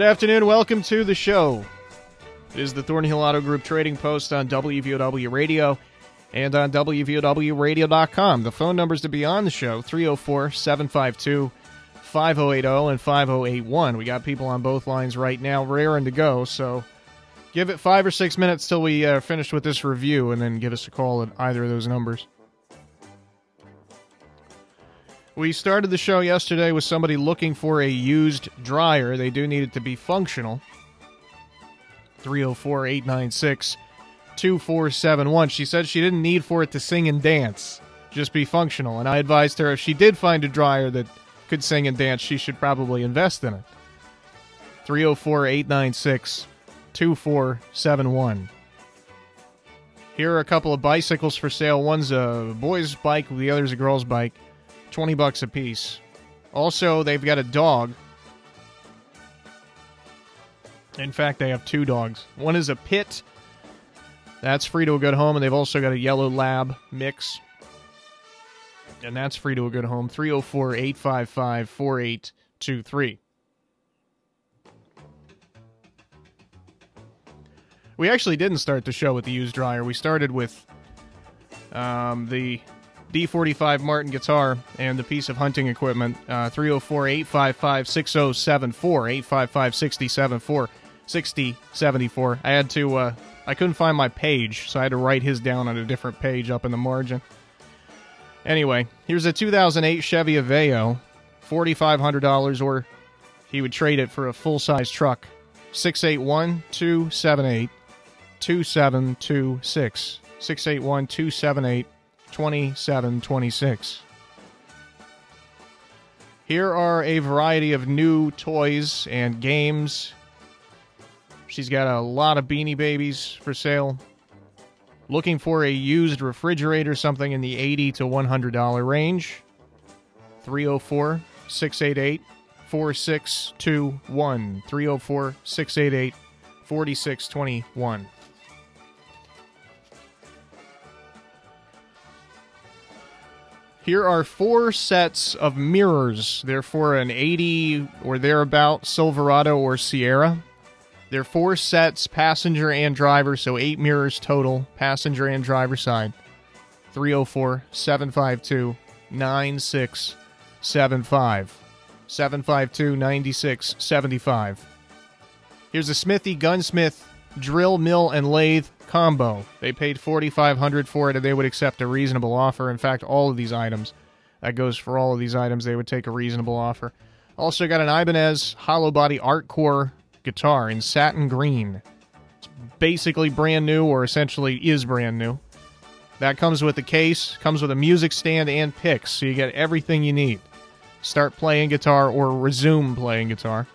Good afternoon. Welcome to the show. It is the Thornhill Auto Group Trading Post on WVOW Radio and on WVOWradio.com. The phone numbers to be on the show 304 752 5080 and 5081. We got people on both lines right now, raring to go. So give it five or six minutes till we uh, finish with this review and then give us a call at either of those numbers. We started the show yesterday with somebody looking for a used dryer. They do need it to be functional. 304 896 2471. She said she didn't need for it to sing and dance, just be functional. And I advised her if she did find a dryer that could sing and dance, she should probably invest in it. 304 896 2471. Here are a couple of bicycles for sale. One's a boy's bike, the other's a girl's bike. 20 bucks a piece. Also, they've got a dog. In fact, they have two dogs. One is a pit. That's free to a good home, and they've also got a yellow lab mix. And that's free to a good home. 304 855 4823. We actually didn't start the show with the used dryer. We started with um, the D45 Martin guitar and the piece of hunting equipment. Uh, 304 855 6074, 855 6074, 6074. I had to, uh, I couldn't find my page, so I had to write his down on a different page up in the margin. Anyway, here's a 2008 Chevy Aveo, $4,500, or he would trade it for a full size truck. 681 278 2726. 681 278 2726. Here are a variety of new toys and games. She's got a lot of beanie babies for sale. Looking for a used refrigerator, something in the 80 to $100 range. 304 688 4621. 304 688 4621. Here are four sets of mirrors. They're for an 80 or thereabout Silverado or Sierra. They're four sets, passenger and driver, so eight mirrors total, passenger and driver side. 304 752 9675. 752 9675. Here's a Smithy Gunsmith drill, mill, and lathe combo. They paid forty five hundred for it, and they would accept a reasonable offer. In fact, all of these items, that goes for all of these items, they would take a reasonable offer. Also got an Ibanez hollow body Artcore guitar in satin green. It's basically brand new, or essentially is brand new. That comes with the case, comes with a music stand and picks, so you get everything you need. Start playing guitar or resume playing guitar.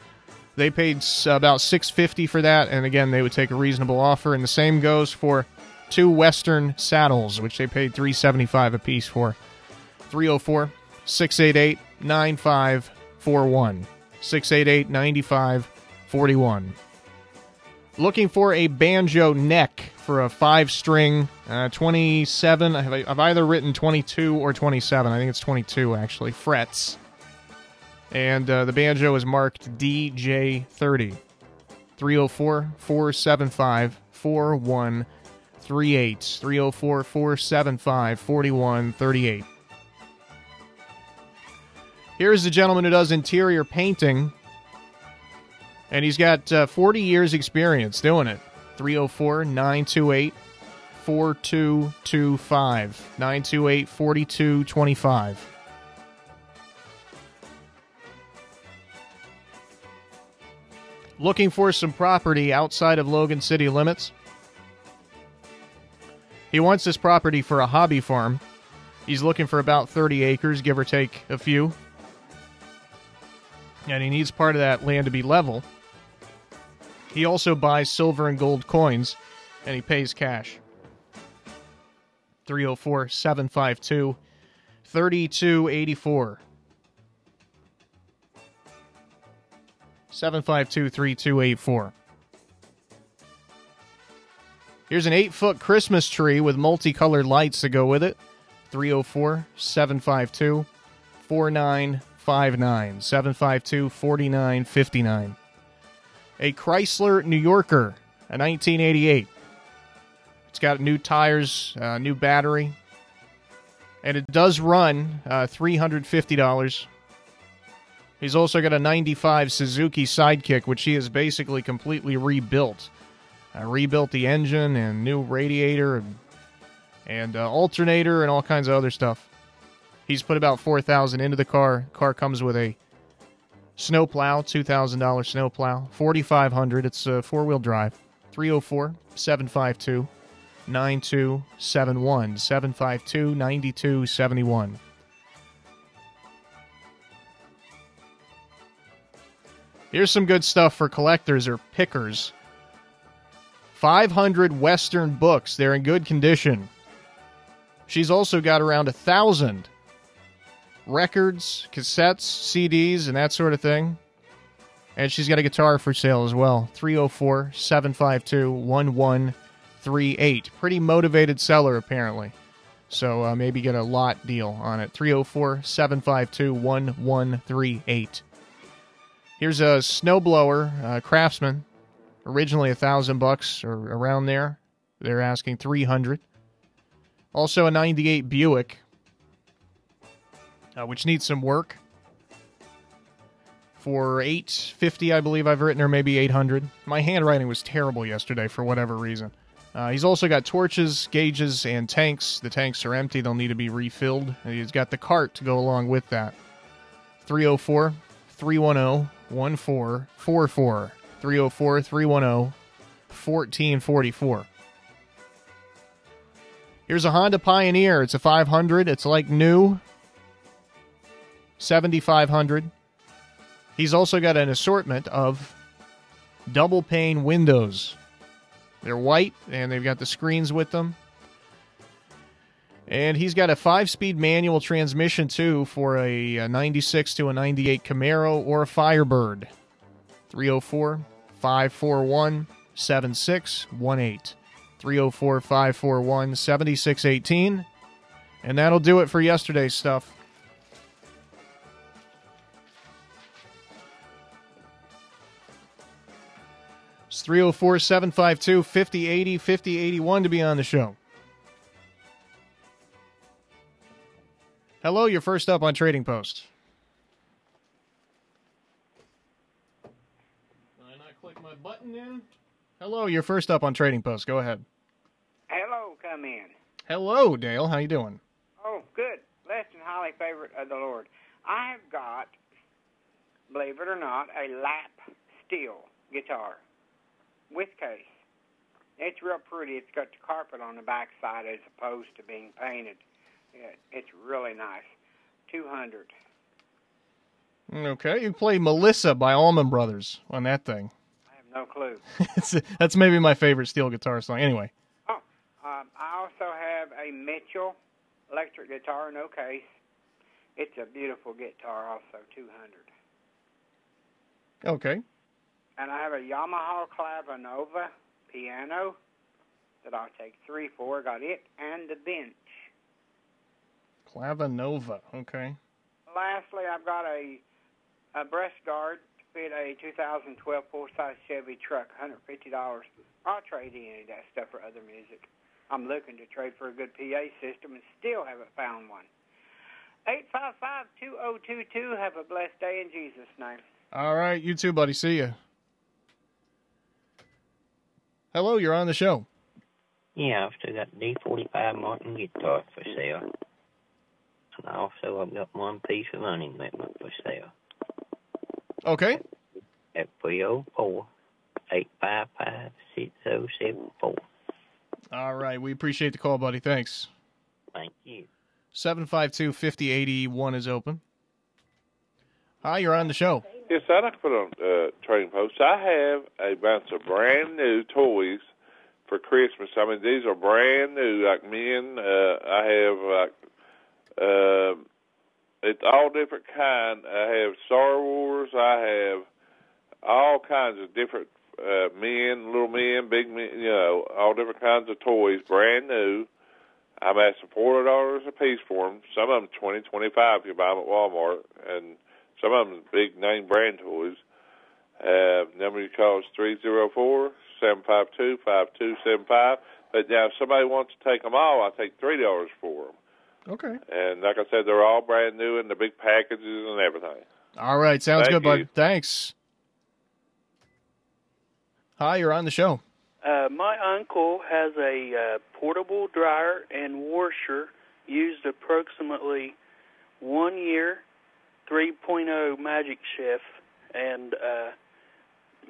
They paid about 650 for that, and again, they would take a reasonable offer. And the same goes for two Western saddles, which they paid 375 apiece for. 304 688 9541. 688 9541. Looking for a banjo neck for a five string uh, 27. I've either written 22 or 27. I think it's 22 actually. Frets and uh, the banjo is marked DJ30. 304 475 4138. 304 475 4138. Here's the gentleman who does interior painting, and he's got uh, 40 years' experience doing it. 304 928 4225. 928 4225. Looking for some property outside of Logan city limits. He wants this property for a hobby farm. He's looking for about 30 acres, give or take a few. And he needs part of that land to be level. He also buys silver and gold coins, and he pays cash. 304 752 3284. 752 3284. Here's an 8 foot Christmas tree with multicolored lights to go with it. 304 752 4959. 752 4959. a Chrysler New Yorker, a 1988. It's got new tires, uh, new battery, and it does run uh, $350. He's also got a 95 Suzuki Sidekick, which he has basically completely rebuilt. Uh, rebuilt the engine and new radiator and, and uh, alternator and all kinds of other stuff. He's put about 4000 into the car. Car comes with a snowplow, $2,000 snowplow, 4500 It's a four wheel drive. 304 752 9271. 752 9271. Here's some good stuff for collectors or pickers. 500 Western books. They're in good condition. She's also got around a thousand records, cassettes, CDs, and that sort of thing. And she's got a guitar for sale as well. 304 752 1138. Pretty motivated seller, apparently. So uh, maybe get a lot deal on it. 304 752 1138. Here's a snowblower, uh, Craftsman. Originally a thousand bucks or around there. They're asking 300 Also a 98 Buick, uh, which needs some work. For 850 I believe I've written, or maybe 800 My handwriting was terrible yesterday for whatever reason. Uh, he's also got torches, gauges, and tanks. The tanks are empty; they'll need to be refilled. And he's got the cart to go along with that. 304 310 1444. 304 310 1444. Here's a Honda Pioneer. It's a 500. It's like new. 7500 He's also got an assortment of double pane windows. They're white and they've got the screens with them. And he's got a five speed manual transmission too for a, a 96 to a 98 Camaro or a Firebird. 304 541 7618. 304 541 7618. And that'll do it for yesterday's stuff. It's 304 752 5080 5081 to be on the show. Hello, you're first up on Trading Post. Did I not click my button in? Hello, you're first up on Trading Post. Go ahead. Hello, come in. Hello, Dale. How you doing? Oh, good. Blessed and highly favorite of the Lord. I have got, believe it or not, a lap steel guitar with case. It's real pretty. It's got the carpet on the back side as opposed to being painted. It's really nice. 200. Okay, you play Melissa by Allman Brothers on that thing. I have no clue. that's maybe my favorite steel guitar song. Anyway. Oh, um, I also have a Mitchell electric guitar, no case. It's a beautiful guitar, also 200. Okay. And I have a Yamaha Clavinova piano that I'll take three for. Got it and the bench. Clavinova. Okay. Lastly, I've got a a breast guard to fit a 2012 full-size Chevy truck, $150. I'll trade any of that stuff for other music. I'm looking to trade for a good PA system and still haven't found one. 855-2022. Have a blessed day in Jesus' name. All right, you too, buddy. See you. Hello, you're on the show. Yeah, I've still got the D45 Martin guitar for sale. And also, I've got one piece of running equipment for sale. Okay. At 304 855 6074. All right. We appreciate the call, buddy. Thanks. Thank you. 752 5081 is open. Hi, you're on the show. Yes, I'd like to put on uh, trading post. I have a bunch of brand new toys for Christmas. I mean, these are brand new, like men. Uh, I have like uh, it's all different kind. I have Star Wars. I have all kinds of different uh, men, little men, big men. You know, all different kinds of toys, brand new. I'm asking forty dollars a piece for them. Some of them twenty, twenty-five you buy them at Walmart, and some of them big name brand toys. Uh, number you call is three zero four seven five two five two seven five. But now, if somebody wants to take them all, I take three dollars for them. Okay. And like I said, they're all brand new in the big packages and everything. All right. Sounds Thank good, bud. Thanks. Hi, you're on the show. Uh, my uncle has a uh, portable dryer and washer used approximately one year, 3.0 Magic Chef, and uh,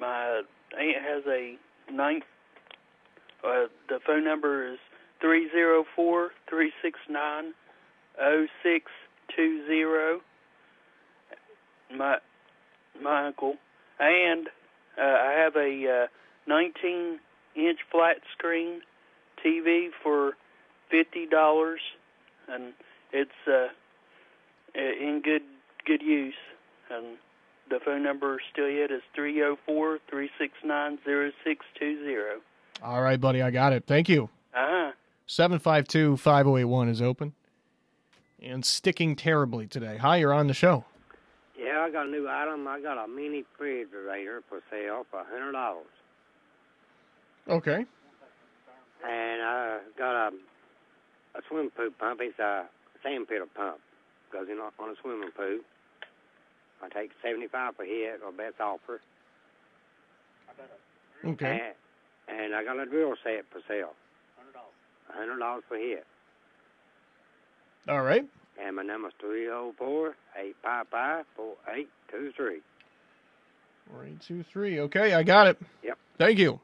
my aunt has a nine. Uh, the phone number is three zero four three six nine zero six two zero. My my uncle, and uh, I have a uh, 19 inch flat screen TV for fifty dollars, and it's uh, in good good use. And the phone number still yet is three zero four three six nine zero six two zero. All right, buddy. I got it. Thank you. Uh huh. 752 5081 is open and sticking terribly today. Hi, you're on the show. Yeah, I got a new item. I got a mini refrigerator for sale for hundred dollars, Okay. and I got a a swim pool pump. It's a sandpit pump. Goes in on a swimming pool. I take seventy five per hit or best offer, Okay. and, and I got a drill set for sale. Hundred dollars. hundred dollars per hit, All right. and my number's three zero four eight five five four eight two three. 4823. 4823. Okay, I got it. Yep. Thank you.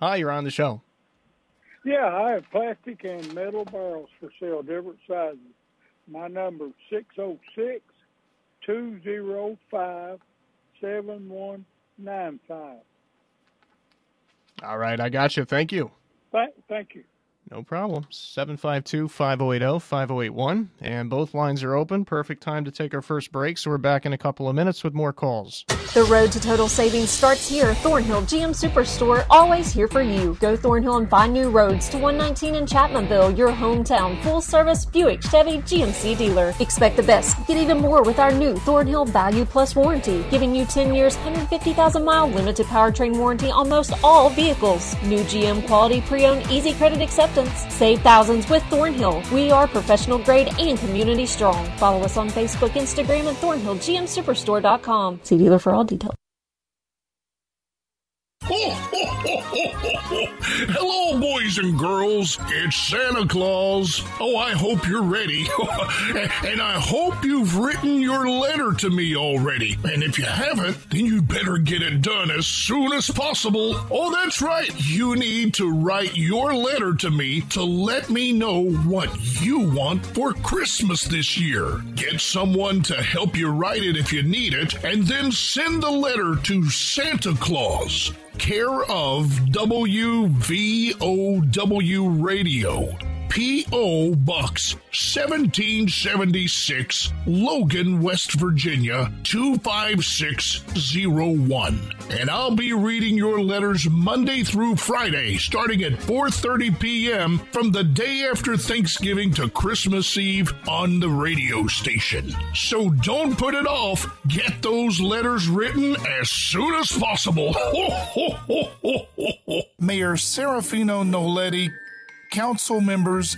Hi, you're on the show. Yeah, I have plastic and metal barrels for sale, different sizes. My number is six zero six two zero five seven one nine five. All right, I got you. Thank you. Thank, thank you. No problem. 752 5080 5081. And both lines are open. Perfect time to take our first break. So we're back in a couple of minutes with more calls. The road to total savings starts here. Thornhill GM Superstore, always here for you. Go Thornhill and find new roads to 119 in Chapmanville, your hometown full service Buick Chevy GMC dealer. Expect the best. Get even more with our new Thornhill Value Plus warranty, giving you 10 years, 150,000 mile limited powertrain warranty on most all vehicles. New GM quality pre owned easy credit acceptance. Save thousands with Thornhill. We are professional grade and community strong. Follow us on Facebook, Instagram, and ThornhillGMSuperstore.com. See dealer for all details. Hello, boys and girls. It's Santa Claus. Oh, I hope you're ready. and I hope you've written your letter to me already. And if you haven't, then you better get it done as soon as possible. Oh, that's right. You need to write your letter to me to let me know what you want for Christmas this year. Get someone to help you write it if you need it, and then send the letter to Santa Claus care of WVOW Radio. P.O. Box 1776, Logan, West Virginia 25601. And I'll be reading your letters Monday through Friday, starting at 4:30 p.m. from the day after Thanksgiving to Christmas Eve on the radio station. So don't put it off. Get those letters written as soon as possible. Mayor Serafino Nolletti council members,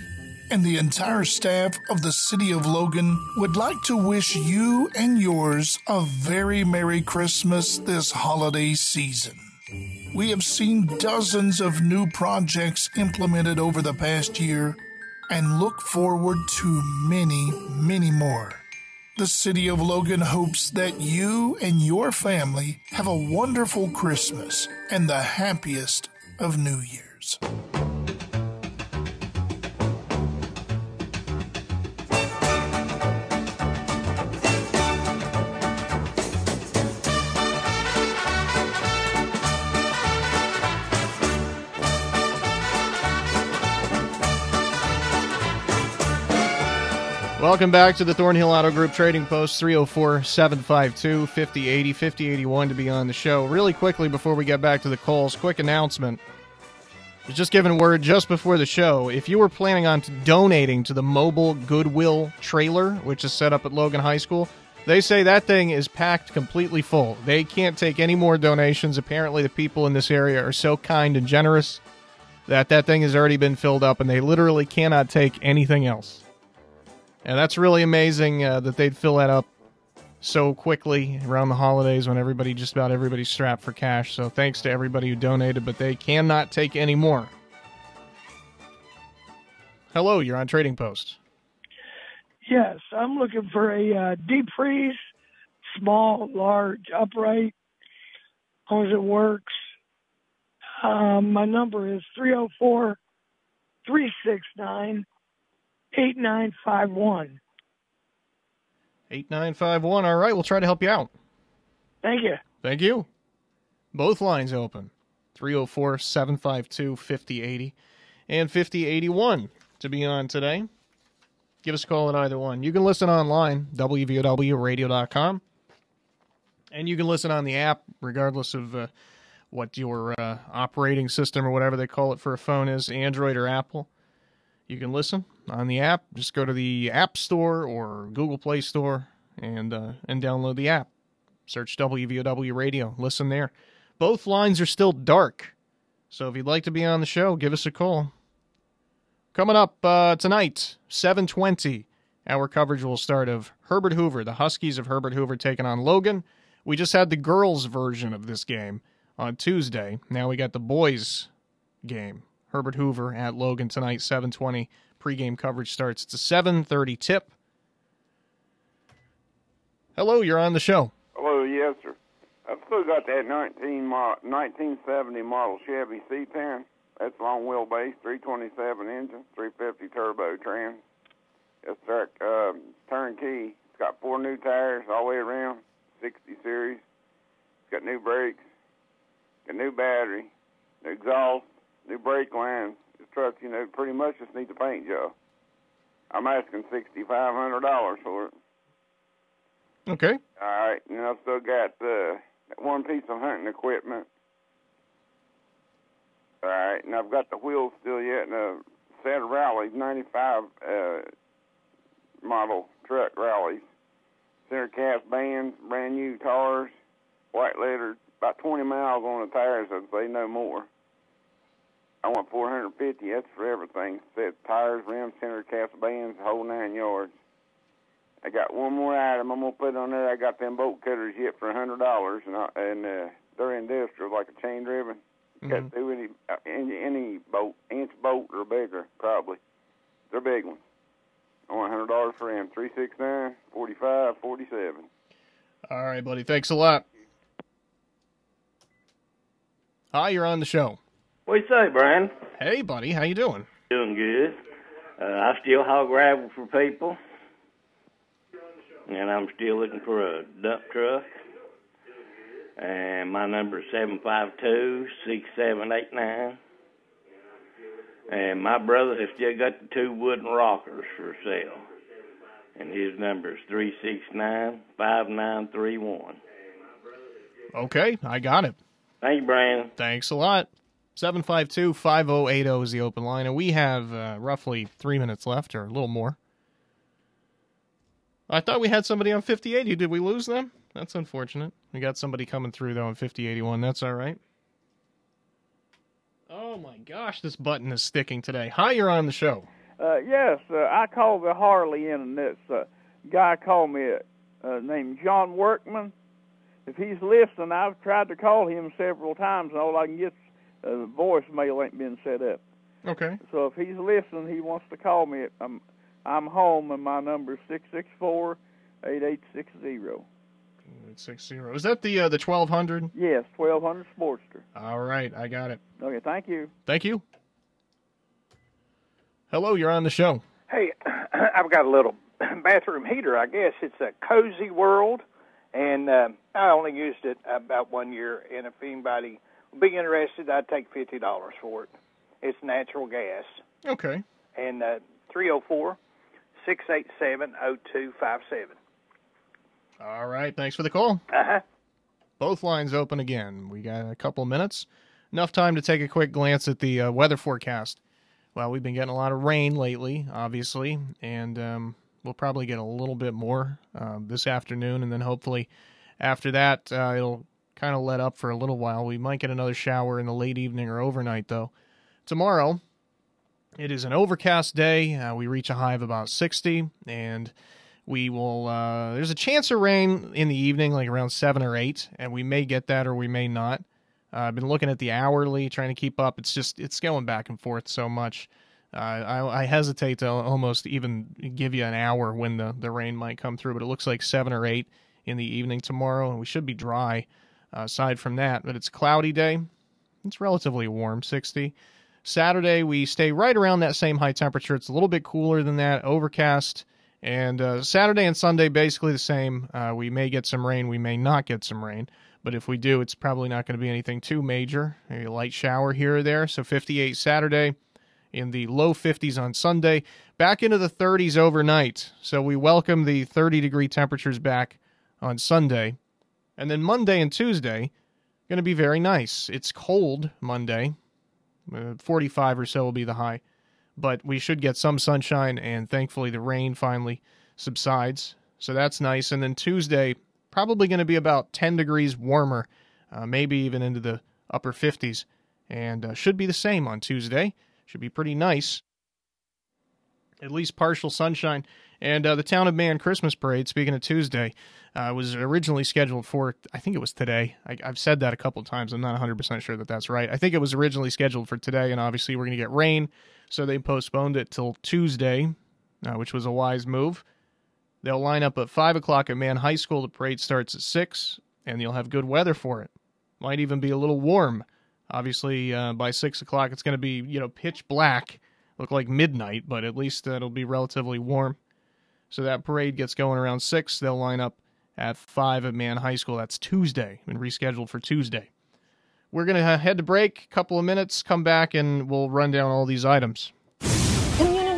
and the entire staff of the City of Logan would like to wish you and yours a very Merry Christmas this holiday season. We have seen dozens of new projects implemented over the past year and look forward to many, many more. The City of Logan hopes that you and your family have a wonderful Christmas and the happiest of New Year's. Welcome back to the Thornhill Auto Group Trading Post 304 752 5080 5081 to be on the show. Really quickly before we get back to the calls, quick announcement. Was just given word just before the show. If you were planning on donating to the mobile Goodwill trailer, which is set up at Logan High School, They say that thing is packed completely full. They can't take any more donations. Apparently, the people in this area are so kind and generous that that thing has already been filled up, and they literally cannot take anything else. And that's really amazing uh, that they'd fill that up so quickly around the holidays when everybody, just about everybody's strapped for cash. So thanks to everybody who donated, but they cannot take any more. Hello, you're on Trading Post. Yes, I'm looking for a uh, deep freeze, small, large, upright, as it works. Um, my number is 304 369 8951. 8951. All right, we'll try to help you out. Thank you. Thank you. Both lines open 304 752 5080 and 5081 to be on today. Give us a call at either one. You can listen online, WVOWradio.com, and you can listen on the app, regardless of uh, what your uh, operating system or whatever they call it for a phone is, Android or Apple. You can listen on the app. Just go to the App Store or Google Play Store and uh, and download the app. Search WVOW Radio. Listen there. Both lines are still dark, so if you'd like to be on the show, give us a call. Coming up uh, tonight, 720, our coverage will start of Herbert Hoover, the Huskies of Herbert Hoover taking on Logan. We just had the girls' version of this game on Tuesday. Now we got the boys' game. Herbert Hoover at Logan tonight, 720. Pre-game coverage starts. It's a 730 tip. Hello, you're on the show. Hello, yes, sir. I've still got that 19 mo- 1970 model Chevy C10. That's long wheelbase, 327 engine, 350 turbo trans. It's uh, turnkey. It's got four new tires all the way around, 60 series. It's got new brakes, got new battery, new exhaust, new brake lines. This truck, you know, pretty much just needs a paint job. I'm asking $6,500 for it. Okay. All right, and I've still got uh, one piece of hunting equipment. All right, and I've got the wheels still yet, and a set of rallies, 95 uh, model truck rallies. Center cast bands, brand new tires, white leather, about 20 miles on the tires, I'd say no more. I want 450, that's for everything. Set tires, rims, center cast bands, the whole nine yards. I got one more item I'm gonna put on there. I got them bolt cutters yet for a hundred dollars, and I, and uh, they're industrial, like a chain driven. Cut through any, uh, any any bolt, inch bolt or bigger, probably. They're big ones. I want a hundred dollars for them. Three six nine forty five forty seven. All right, buddy. Thanks a lot. Hi, you're on the show. What you say, Brian? Hey, buddy. How you doing? Doing good. Uh, I still haul gravel for people, and I'm still looking for a dump truck. And my number is seven five two six seven eight nine. And my brother has still got the two wooden rockers for sale, and his number is three six nine five nine three one. Okay, I got it. Thank you, Brian. Thanks a lot. 752 5080 is the open line, and we have uh, roughly three minutes left, or a little more. I thought we had somebody on 5080. Did we lose them? That's unfortunate. We got somebody coming through, though, on 5081. That's all right. Oh my gosh, this button is sticking today. Hi, you're on the show. Uh, yes, uh, I called the Harley in, and this uh, guy called me uh, named John Workman. If he's listening, I've tried to call him several times, and all I can get uh, voicemail ain't been set up. Okay. So if he's listening, he wants to call me. I'm I'm home, and my number is six six four eight eight six zero. 60. Is that the uh, the 1200? Yes, twelve hundred Sportster. All right, I got it. Okay, thank you. Thank you. Hello, you're on the show. Hey, I've got a little bathroom heater. I guess it's a Cozy World, and uh, I only used it about one year. And if anybody would be interested, I'd take fifty dollars for it. It's natural gas, Okay. and uh, three zero four six eight seven zero two five seven. All right, thanks for the call. Uh huh. Both lines open again. We got a couple minutes. Enough time to take a quick glance at the uh, weather forecast. Well, we've been getting a lot of rain lately, obviously, and um, We'll probably get a little bit more um, this afternoon, and then hopefully after that, uh, it'll kind of let up for a little while. We might get another shower in the late evening or overnight, though. Tomorrow, it is an overcast day. Uh, we reach a high of about 60, and we will. Uh, there's a chance of rain in the evening, like around 7 or 8, and we may get that or we may not. Uh, I've been looking at the hourly, trying to keep up. It's just it's going back and forth so much. Uh, I, I, hesitate to almost even give you an hour when the, the rain might come through, but it looks like seven or eight in the evening tomorrow, and we should be dry aside from that. But it's cloudy day. It's relatively warm, 60. Saturday, we stay right around that same high temperature. It's a little bit cooler than that, overcast. And uh, Saturday and Sunday, basically the same. Uh, we may get some rain, we may not get some rain. But if we do, it's probably not going to be anything too major. A light shower here or there. So 58 Saturday, in the low 50s on Sunday, back into the 30s overnight. So we welcome the 30 degree temperatures back on Sunday. And then Monday and Tuesday, going to be very nice. It's cold Monday, uh, 45 or so will be the high, but we should get some sunshine, and thankfully the rain finally subsides. So that's nice. And then Tuesday, probably going to be about 10 degrees warmer, uh, maybe even into the upper 50s, and uh, should be the same on Tuesday. Should be pretty nice. At least partial sunshine. And uh, the Town of Man Christmas Parade, speaking of Tuesday, uh, was originally scheduled for, I think it was today. I, have said that a couple times. I'm not 100% sure that that's right. I think it was originally scheduled for today, and obviously we're going to get rain, so they postponed it till Tuesday, uh, which was a wise move. They'll line up at 5 o'clock at Man High School. The parade starts at 6, and you'll have good weather for it. Might even be a little warm. Obviously, uh, by six o'clock, it's going to be you know pitch black, look like midnight, but at least it'll be relatively warm. So that parade gets going around six. They'll line up at five at Man High School. That's Tuesday, been rescheduled for Tuesday. We're going to head to break, couple of minutes, come back, and we'll run down all these items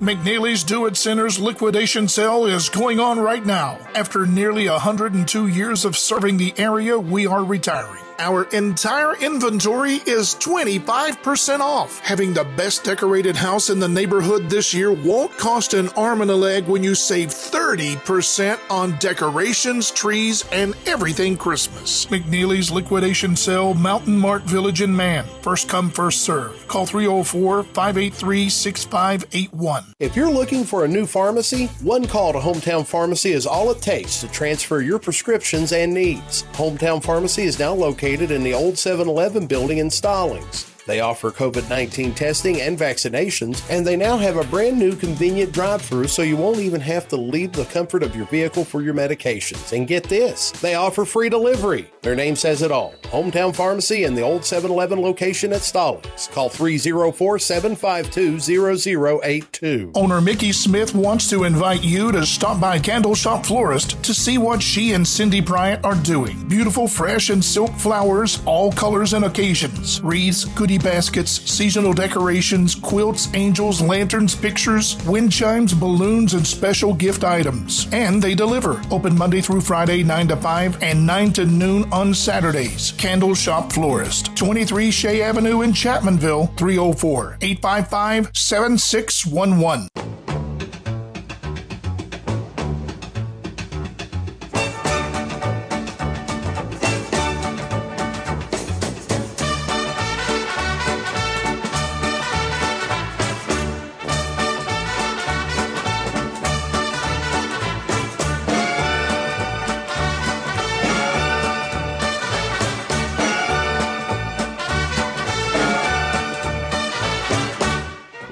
McNeely's Do It Center's liquidation sale is going on right now. After nearly 102 years of serving the area, we are retiring. Our entire inventory is 25% off. Having the best decorated house in the neighborhood this year won't cost an arm and a leg when you save 30% on decorations, trees, and everything Christmas. McNeely's liquidation sale, Mountain Mart Village in Man. First come, first serve. Call 304 583 6581. If you're looking for a new pharmacy, one call to Hometown Pharmacy is all it takes to transfer your prescriptions and needs. Hometown Pharmacy is now located located in the old 7 Eleven building in Stollings. They offer COVID 19 testing and vaccinations, and they now have a brand new convenient drive through so you won't even have to leave the comfort of your vehicle for your medications. And get this they offer free delivery. Their name says it all Hometown Pharmacy in the old 7 Eleven location at Stollings. Call 304 752 0082. Owner Mickey Smith wants to invite you to stop by Candle Shop Florist to see what she and Cindy Bryant are doing. Beautiful, fresh, and silk flowers, all colors and occasions. Wreaths, baskets, seasonal decorations, quilts, angels, lanterns, pictures, wind chimes, balloons, and special gift items. And they deliver. Open Monday through Friday, 9 to 5 and 9 to noon on Saturdays. Candle Shop Florist, 23 Shea Avenue in Chapmanville, 304 855 7611.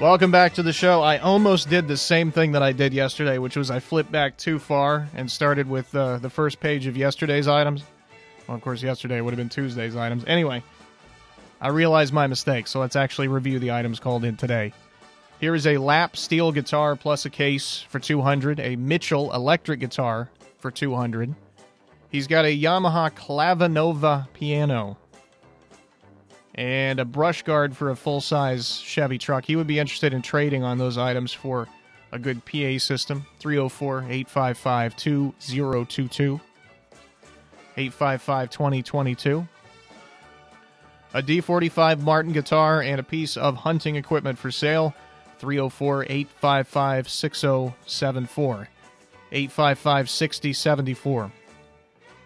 Welcome back to the show. I almost did the same thing that I did yesterday, which was I flipped back too far and started with uh, the first page of yesterday's items. Well, of course, yesterday would have been Tuesday's items. Anyway, I realized my mistake, so let's actually review the items called in today. Here is a lap steel guitar plus a case for 200, a Mitchell electric guitar for 200. He's got a Yamaha Clavinova piano and a brush guard for a full size Chevy truck. He would be interested in trading on those items for a good PA system. 304 855 2022. 855 2022. A D45 Martin guitar and a piece of hunting equipment for sale. 304 855 6074. 855 6074.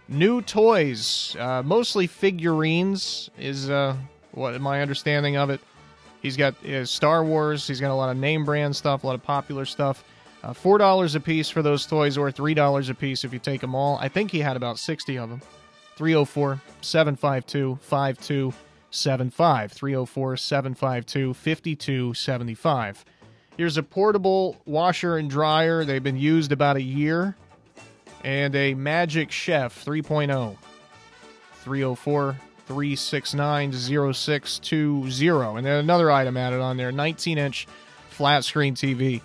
New toys, uh, mostly figurines, is uh, what my understanding of it. He's got uh, Star Wars. He's got a lot of name brand stuff, a lot of popular stuff. Uh, Four dollars a piece for those toys, or three dollars a piece if you take them all. I think he had about sixty of them. 304 752 5275. 304 752 5275. Here's a portable washer and dryer. They've been used about a year. And a Magic Chef 3.0. 304 369 0620. And then another item added on there 19 inch flat screen TV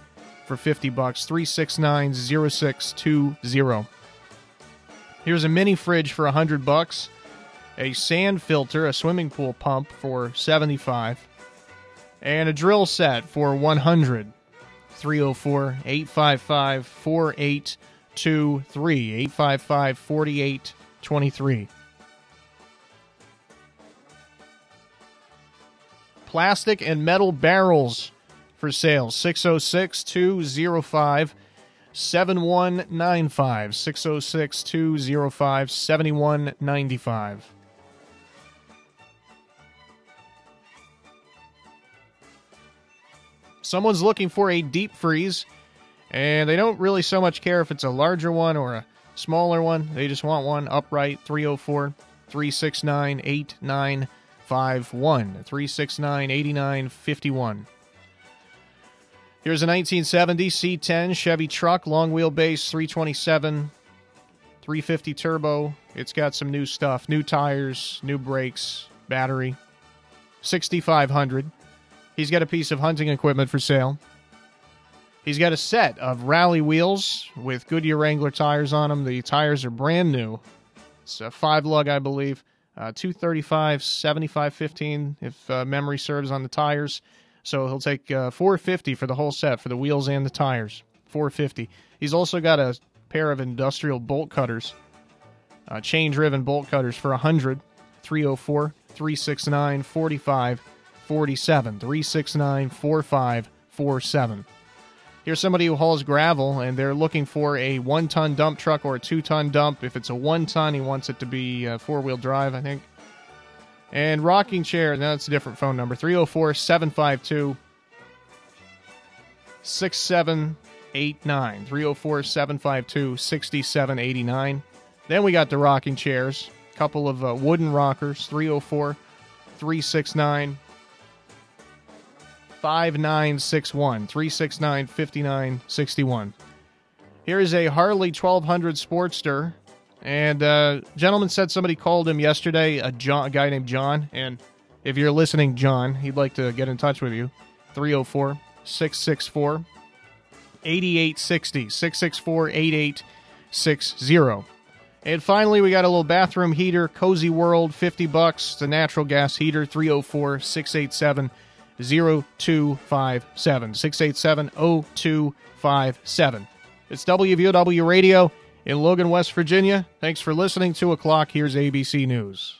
for 50 bucks 369 0620. Here's a mini fridge for 100 bucks, a sand filter, a swimming pool pump for 75, and a drill set for 100. 304 855 4823. 855 4823. Plastic and metal barrels for sale 606 205 7195. 606 205 7195. Someone's looking for a deep freeze, and they don't really so much care if it's a larger one or a smaller one. They just want one upright 304 369 8951. 369 8951. Here's a 1970 C10 Chevy truck, long wheelbase, 327, 350 turbo. It's got some new stuff, new tires, new brakes, battery. 6500. He's got a piece of hunting equipment for sale. He's got a set of rally wheels with Goodyear Wrangler tires on them. The tires are brand new. It's a five lug, I believe. Uh, 235, 75, 15, if uh, memory serves on the tires. So he'll take uh, 450 for the whole set for the wheels and the tires. 450. He's also got a pair of industrial bolt cutters, uh, chain driven bolt cutters for 100. 304 369 45 47. 369 4547. Here's somebody who hauls gravel and they're looking for a one ton dump truck or a two ton dump. If it's a one ton, he wants it to be uh, four wheel drive, I think. And rocking chair, that's a different phone number 304 752 6789. 304 752 6789. Then we got the rocking chairs, a couple of uh, wooden rockers 304 369 5961. 369 5961. Here is a Harley 1200 Sportster and uh, gentleman said somebody called him yesterday, a, John, a guy named John. And if you're listening, John, he'd like to get in touch with you. 304 664 8860. 664 8860. And finally, we got a little bathroom heater, Cozy World, 50 bucks. It's a natural gas heater, 304 687 0257. 687 0257. It's WVOW Radio in Logan, West Virginia. Thanks for listening. 2 o'clock. Here's ABC News.